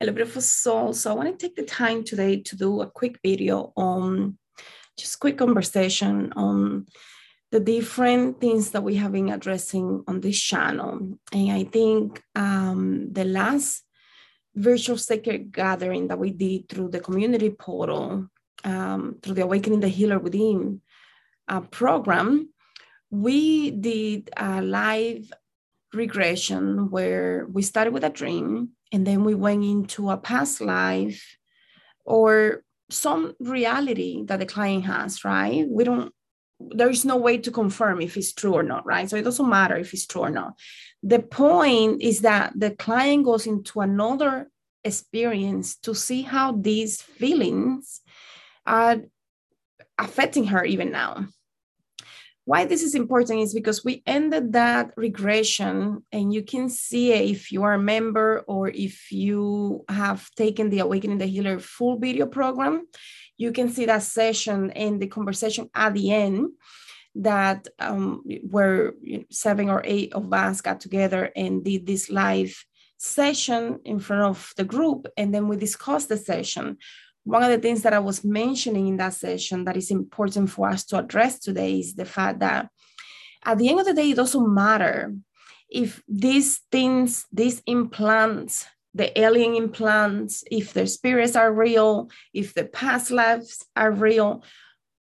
Hello, beautiful soul. So I want to take the time today to do a quick video on just quick conversation on the different things that we have been addressing on this channel. And I think um, the last virtual sacred gathering that we did through the community portal, um, through the Awakening the Healer Within uh, program, we did a live regression where we started with a dream and then we went into a past life or some reality that the client has right? We don't there is no way to confirm if it's true or not right? So it doesn't matter if it's true or not. The point is that the client goes into another experience to see how these feelings are affecting her even now why this is important is because we ended that regression and you can see if you are a member or if you have taken the awakening the healer full video program you can see that session and the conversation at the end that um, where seven or eight of us got together and did this live session in front of the group and then we discussed the session one of the things that I was mentioning in that session that is important for us to address today is the fact that at the end of the day, it doesn't matter if these things, these implants, the alien implants, if their spirits are real, if the past lives are real.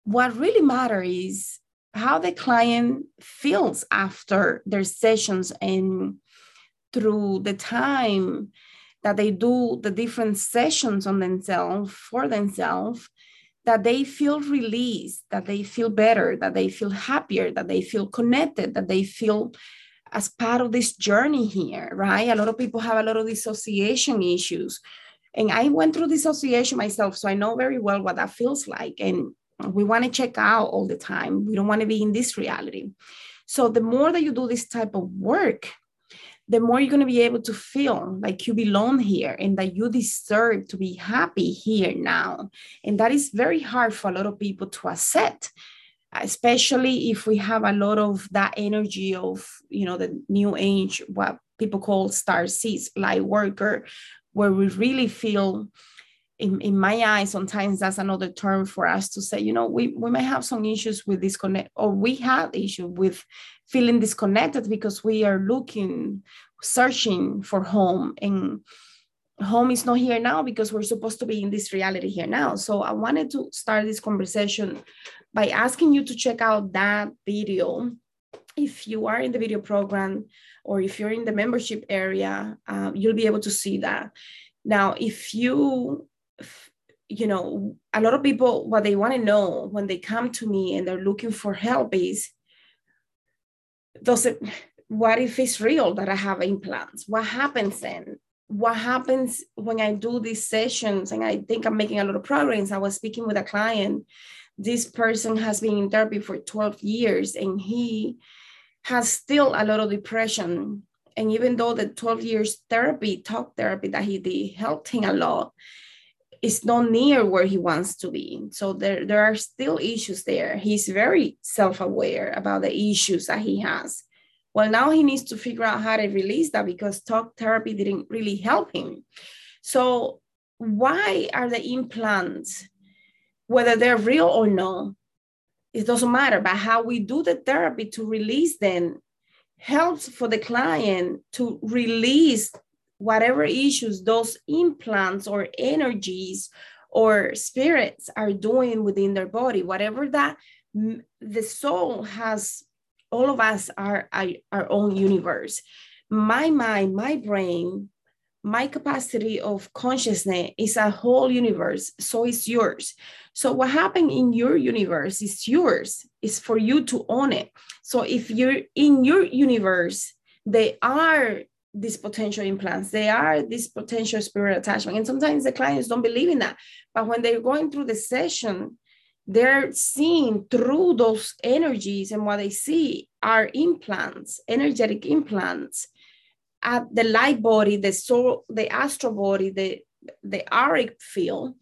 What really matters is how the client feels after their sessions and through the time that they do the different sessions on themselves for themselves that they feel released that they feel better that they feel happier that they feel connected that they feel as part of this journey here right? A lot of people have a lot of dissociation issues. And i went through dissociation myself so i know very well what that feels like. And we want to check out all the time. We don't want to be in this reality. So the more that you do this type of work the more you're going to be able to feel like you belong here and that you deserve to be happy here now. And that is very hard for a lot of people to accept, especially if we have a lot of that energy of, you know, the new age, what people call star seeds, light worker, where we really feel in, in my eyes, sometimes that's another term for us to say, you know, we, we might have some issues with disconnect, or we have issue with feeling disconnected because we are looking, searching for home, and home is not here now because we're supposed to be in this reality here now. So I wanted to start this conversation by asking you to check out that video. If you are in the video program or if you're in the membership area, uh, you'll be able to see that. Now, if you you know, a lot of people, what they want to know when they come to me and they're looking for help is, does it, what if it's real that I have implants? What happens then? What happens when I do these sessions and I think I'm making a lot of progress? I was speaking with a client. This person has been in therapy for 12 years and he has still a lot of depression. And even though the 12 years therapy, talk therapy that he did helped him a lot, is not near where he wants to be. So there, there are still issues there. He's very self-aware about the issues that he has. Well, now he needs to figure out how to release that because talk therapy didn't really help him. So why are the implants, whether they're real or not, it doesn't matter. But how we do the therapy to release them helps for the client to release whatever issues those implants or energies or spirits are doing within their body, whatever that the soul has, all of us are, are our own universe. My mind, my brain, my capacity of consciousness is a whole universe, so is yours. So what happened in your universe is yours. It's for you to own it. So if you're in your universe, they are these potential implants. They are this potential spirit attachment. And sometimes the clients don't believe in that. But when they're going through the session, they're seeing through those energies, and what they see are implants, energetic implants at the light body, the soul, the astral body, the, the auric field,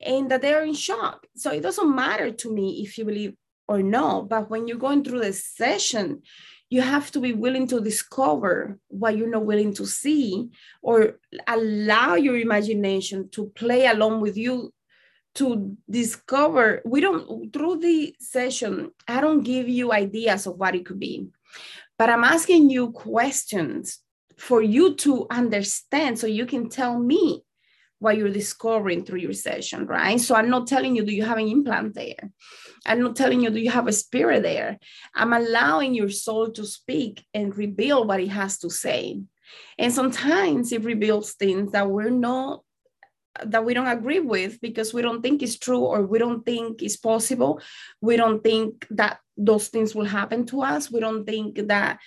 and that they're in shock. So it doesn't matter to me if you believe or no, but when you're going through the session, you have to be willing to discover what you're not willing to see or allow your imagination to play along with you to discover. We don't through the session i don't give you ideas of what it could be but i'm asking you questions for you to understand so you can tell me what you're discovering through your session right so i'm not telling you do you have an implant there i'm not telling you do you have a spirit there i'm allowing your soul to speak and reveal what it has to say and sometimes it reveals things that we're not that we don't agree with because we don't think it's true or we don't think it's possible. We don't think that those things will happen to us. We don't think that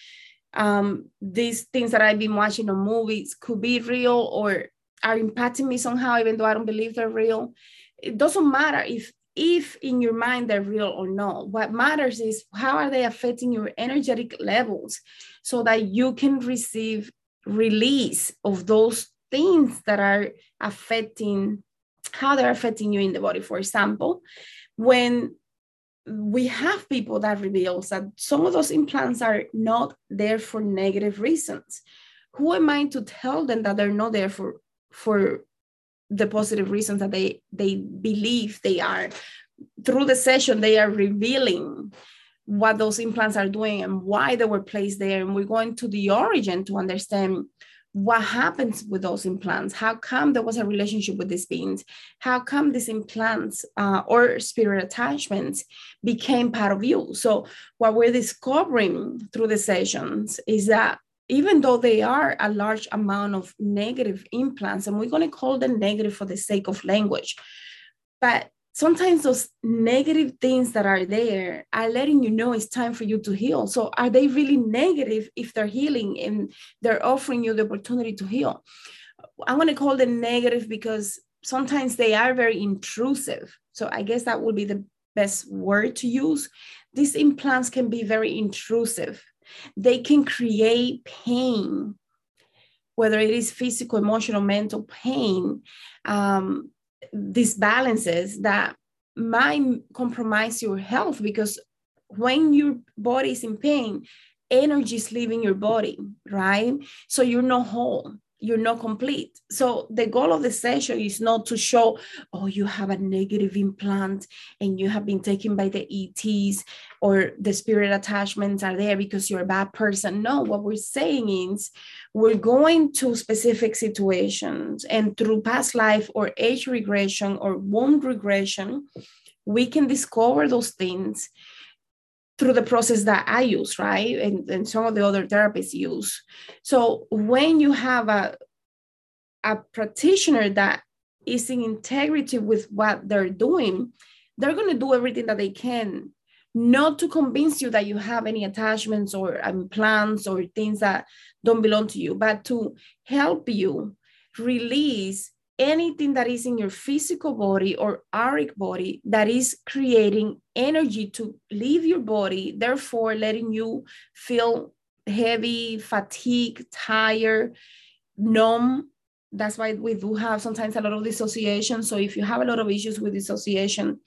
um, these things that I've been watching on movies could be real or are impacting me somehow, even though I don't believe they're real. It doesn't matter if if in your mind they're real or not. What matters is how are they affecting your energetic levels so that you can receive release of those things that are affecting how they're affecting you in the body. For example, when we have people that reveals that some of those implants are not there for negative reasons. Who am I to tell them that they're not there for for the positive reasons that they they believe they are? Through the session, they are revealing what those implants are doing and why they were placed there. And we're going to the origin to understand what happens with those implants how come there was a relationship with these beings how come these implants uh, or spirit attachments became part of you so what we're discovering through the sessions is that even though they are a large amount of negative implants and we're going to call them negative for the sake of language but sometimes those negative things that are there are letting you know it's time for you to heal. So are they really negative if they're healing and they're offering you the opportunity to heal? I'm going to call them negative because sometimes they are very intrusive. So I guess that would be the best word to use. These implants can be very intrusive. They can create pain, whether it is physical, emotional, mental pain. Um, these balances that might compromise your health because when your body is in pain, energy is leaving your body, right? So you're not whole you're not complete. So the goal of the session is not to show, oh, you have a negative implant and you have been taken by the ETs or the spirit attachments are there because you're a bad person. No, what we're saying is we're going to specific situations and through past life or age regression or wound regression, we can discover those things through the process that I use, right? And, and some of the other therapists use. So when you have a, a practitioner that is in integrity with what they're doing, they're going to do everything that they can, not to convince you that you have any attachments or um, implants or things that don't belong to you, but to help you release anything that is in your physical body or auric body that is creating energy to leave your body, therefore letting you feel heavy, fatigue, tired, numb. That's why we do have sometimes a lot of dissociation. So if you have a lot of issues with dissociation,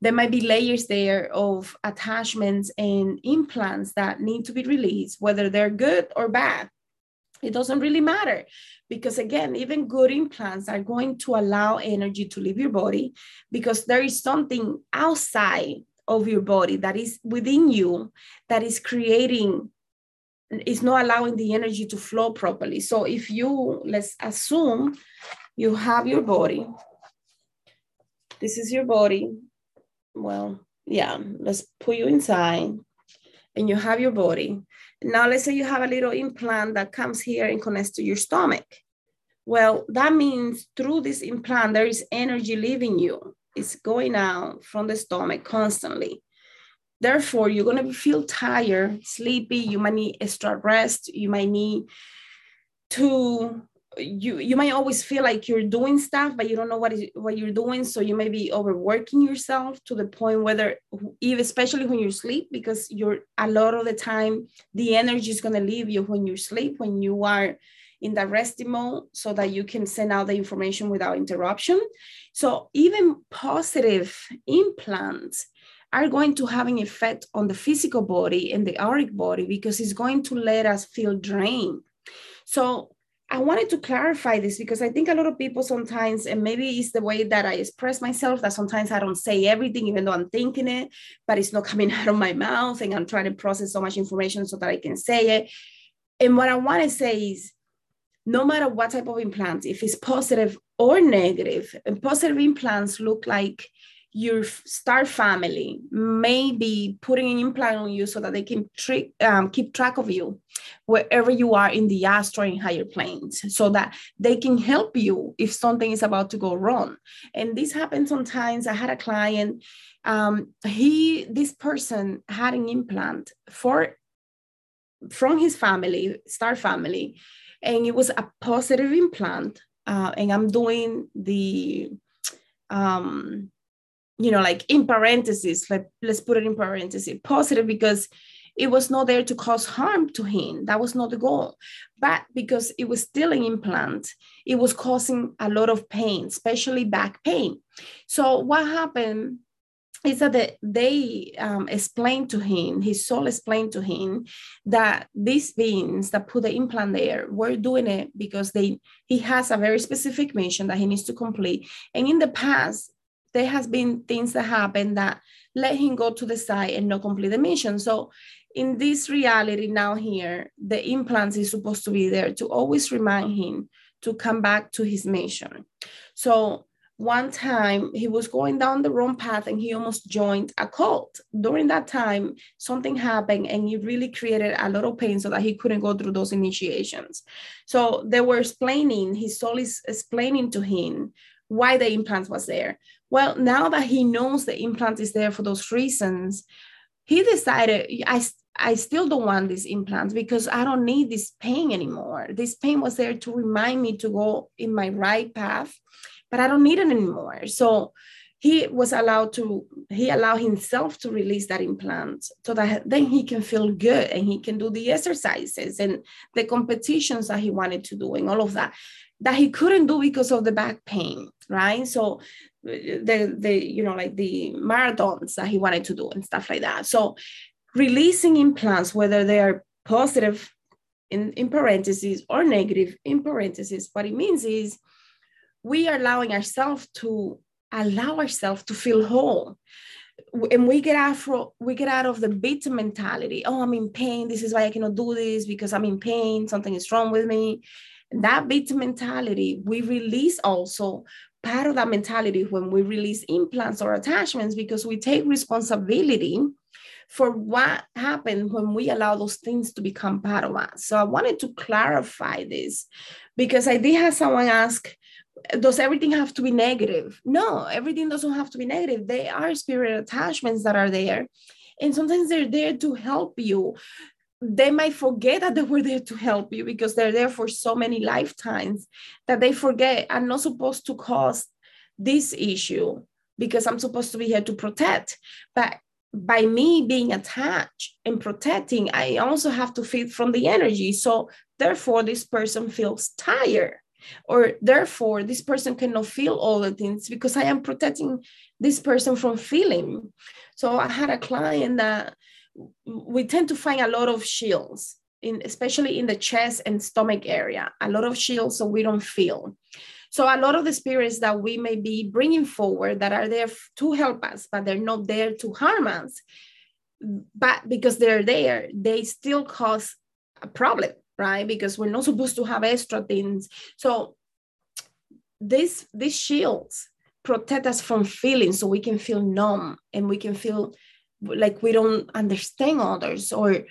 there might be layers there of attachments and implants that need to be released, whether they're good or bad. It doesn't really matter because again even good implants are going to allow energy to leave your body because there is something outside of your body that is within you that is creating is not allowing the energy to flow properly. So if you let's assume you have your body this is your body. Well yeah let's put you inside and you have your body now, let's say you have a little implant that comes here and connects to your stomach. Well, that means through this implant, there is energy leaving you. It's going out from the stomach constantly. Therefore, you're going to feel tired, sleepy. You might need extra rest. You might need to you you might always feel like you're doing stuff but you don't know what is what you're doing so you may be overworking yourself to the point whether even especially when you sleep because you're a lot of the time the energy is going to leave you when you sleep when you are in the resting mode so that you can send out the information without interruption so even positive implants are going to have an effect on the physical body and the auric body because it's going to let us feel drained. So I wanted to clarify this because I think a lot of people sometimes, and maybe it's the way that I express myself, that sometimes I don't say everything, even though I'm thinking it, but it's not coming out of my mouth. And I'm trying to process so much information so that I can say it. And what I want to say is no matter what type of implant, if it's positive or negative, and positive implants look like your star family may be putting an implant on you so that they can um, keep track of you wherever you are in the astral and higher planes so that they can help you if something is about to go wrong. And this happens sometimes. I had a client um, he this person had an implant for from his family star family and it was a positive implant uh, and i'm doing the um, you know, like in parentheses, like let's put it in parentheses, positive because it was not there to cause harm to him. That was not the goal. But because it was still an implant, it was causing a lot of pain, especially back pain. So what happened is that they um, explained to him, his soul explained to him that these beings that put the implant there were doing it because they he has a very specific mission that he needs to complete. And in the past, there has been things that happen that let him go to the side and not complete the mission. So in this reality now here, the implants is supposed to be there to always remind him to come back to his mission. So one time he was going down the wrong path and he almost joined a cult. During that time, something happened and it really created a lot of pain so that he couldn't go through those initiations. So they were explaining, his soul is explaining to him why the implant was there. Well, now that he knows the implant is there for those reasons, he decided, I, I still don't want this implant because I don't need this pain anymore. This pain was there to remind me to go in my right path, but I don't need it anymore. So he was allowed to, he allowed himself to release that implant so that then he can feel good and he can do the exercises and the competitions that he wanted to do and all of that that he couldn't do because of the back pain, right? So the the you know like the marathons that he wanted to do and stuff like that. So releasing implants, whether they are positive in, in parentheses or negative in parentheses, what it means is we are allowing ourselves to allow ourselves to feel whole. And we get out from we get out of the victim mentality. Oh i'm in pain. This is why i cannot do this because i'm in pain. Something is wrong with me that victim mentality we release also part of that mentality when we release implants or attachments because we take responsibility for what happened when we allow those things to become part of us. So I wanted to clarify this because I did have someone ask, does everything have to be negative? No, everything doesn't have to be negative. They are spirit attachments that are there. And sometimes they're there to help you they might forget that they were there to help you because they're there for so many lifetimes that they forget. I'm not supposed to cause this issue because i'm supposed to be here to protect. But by me being attached and protecting i also have to feed from the energy. So therefore this person feels tired or therefore this person cannot feel all the things because i am protecting this person from feeling. So i had a client that we tend to find a lot of shields in especially in the chest and stomach area a lot of shields so we don't feel. So a lot of the spirits that we may be bringing forward that are there to help us but they're not there to harm us but because they're there they still cause a problem right? Because we're not supposed to have extra things. So this these shields protect us from feeling so we can feel numb and we can feel like we don't understand others or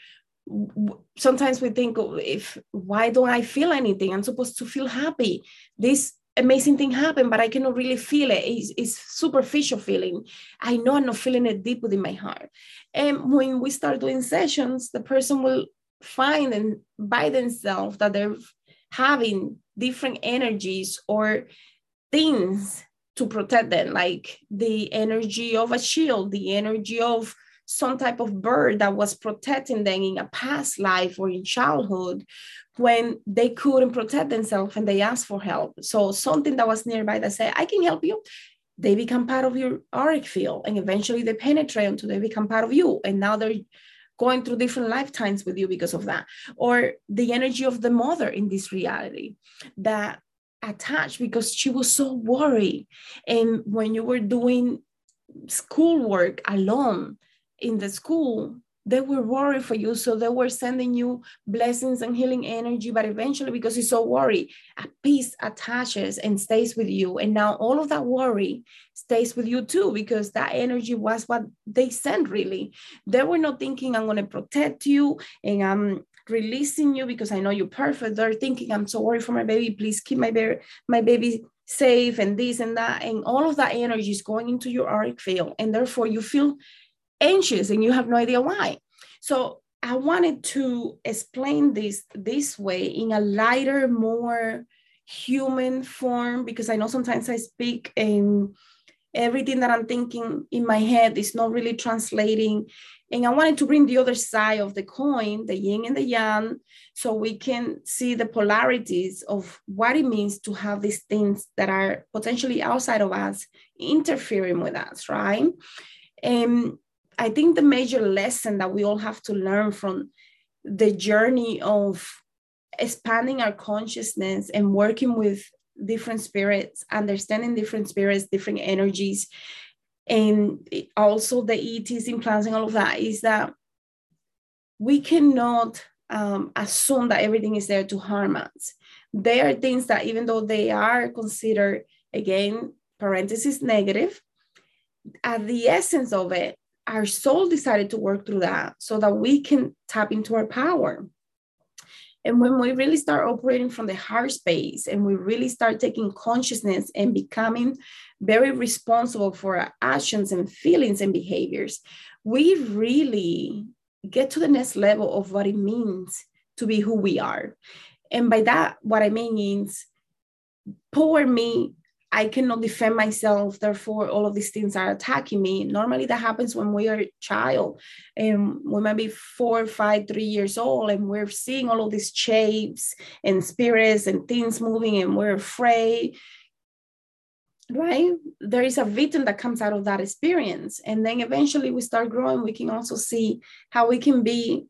sometimes we think oh, if why don't i feel anything? I'm supposed to feel happy. This amazing thing happened but i cannot really feel it. It's, it's superficial feeling. I know i'm not feeling it deep within my heart. And when we start doing sessions the person will find and by themselves that they're having different energies or things to protect them, like the energy of a shield, the energy of some type of bird that was protecting them in a past life or in childhood when they couldn't protect themselves and they asked for help. So something that was nearby that said, I can help you. they become part of your auric field and eventually they penetrate until they become part of you and now they're going through different lifetimes with you because of that or the energy of the mother in this reality that attached because she was so worried and when you were doing schoolwork alone in the school they were worried for you. So they were sending you blessings and healing energy. But eventually, because you're so worried, a piece attaches and stays with you. And now all of that worry stays with you too, because that energy was what they sent really. They were not thinking, I'm going to protect you and I'm releasing you because I know you're perfect. They're thinking, I'm so worried for my baby. Please keep my baby, my baby safe and this and that. And all of that energy is going into your auric field. And therefore, you feel anxious and you have no idea why. So I wanted to explain this this way in a lighter, more human form because I know sometimes I speak and everything that I'm thinking in my head is not really translating. And I wanted to bring the other side of the coin, the yin and the yang, so we can see the polarities of what it means to have these things that are potentially outside of us interfering with us, right? And I think the major lesson that we all have to learn from the journey of expanding our consciousness and working with different spirits, understanding different spirits, different energies, and also the ETs implants and all of that is that we cannot um, assume that everything is there to harm us. There are things that, even though they are considered, again, parenthesis negative, at the essence of it, our soul decided to work through that so that we can tap into our power. And when we really start operating from the heart space and we really start taking consciousness and becoming very responsible for our actions and feelings and behaviors, we really get to the next level of what it means to be who we are. And by that, what I mean is poor me I cannot defend myself. Therefore, all of these things are attacking me. Normally, that happens when we are a child and we might be four, five, three years old, and we're seeing all of these shapes and spirits and things moving, and we're afraid. Right? There is a victim that comes out of that experience. And then eventually we start growing. We can also see how we can be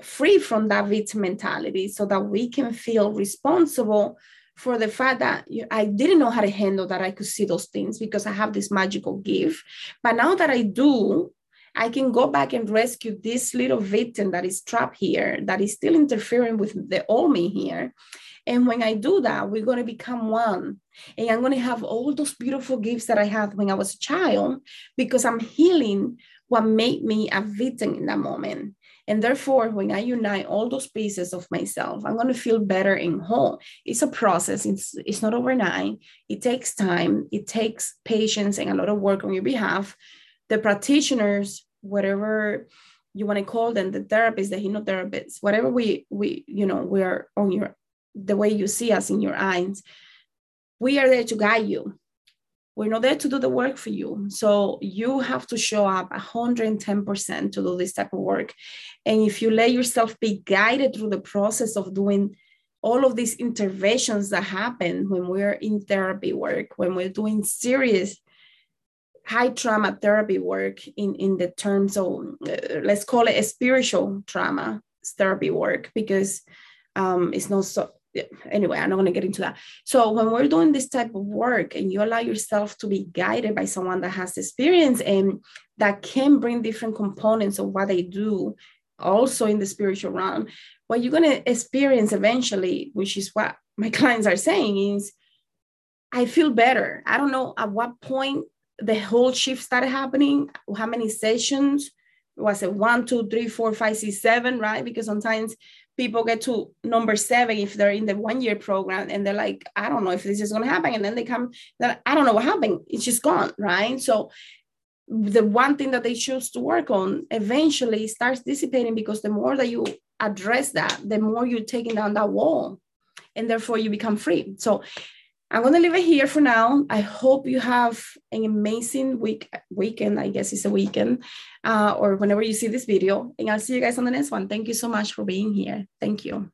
free from that victim mentality so that we can feel responsible for the fact that I didn't know how to handle that I could see those things because I have this magical gift. But now that I do, I can go back and rescue this little victim that is trapped here, that is still interfering with the old me here. And when I do that, we're going to become one. And I'm going to have all those beautiful gifts that I had when I was a child because I'm healing what made me a victim in that moment. And therefore, when I unite all those pieces of myself, I'm going to feel better and whole. It's a process, it's, it's not overnight. It takes time, it takes patience and a lot of work on your behalf. The practitioners, whatever you want to call them, the therapists, the hypnotherapists, whatever we, we you know, we are on your, the way you see us in your eyes, we are there to guide you we're not there to do the work for you. So you have to show up 110% to do this type of work. And if you let yourself be guided through the process of doing all of these interventions that happen when we're in therapy work, when we're doing serious high trauma therapy work in, in the terms of, uh, let's call it a spiritual trauma therapy work, because um, it's not so, anyway, I'm not going to get into that. So when we're doing this type of work and you allow yourself to be guided by someone that has experience and that can bring different components of what they do also in the spiritual realm, what you're going to experience eventually, which is what my clients are saying is, I feel better. I don't know at what point the whole shift started happening, how many sessions, was it one, two, three, four, five, six, seven, right? Because sometimes people get to number seven if they're in the one year program and they're like, I don't know if this is going to happen. And then they come, then I don't know what happened. It's just gone, right? So the one thing that they choose to work on eventually starts dissipating because the more that you address that, the more you're taking down that wall and therefore you become free. So I'm to leave it here for now. I hope you have an amazing week, weekend. I guess it's a weekend, uh, or whenever you see this video. And I'll see you guys on the next one. Thank you so much for being here. Thank you.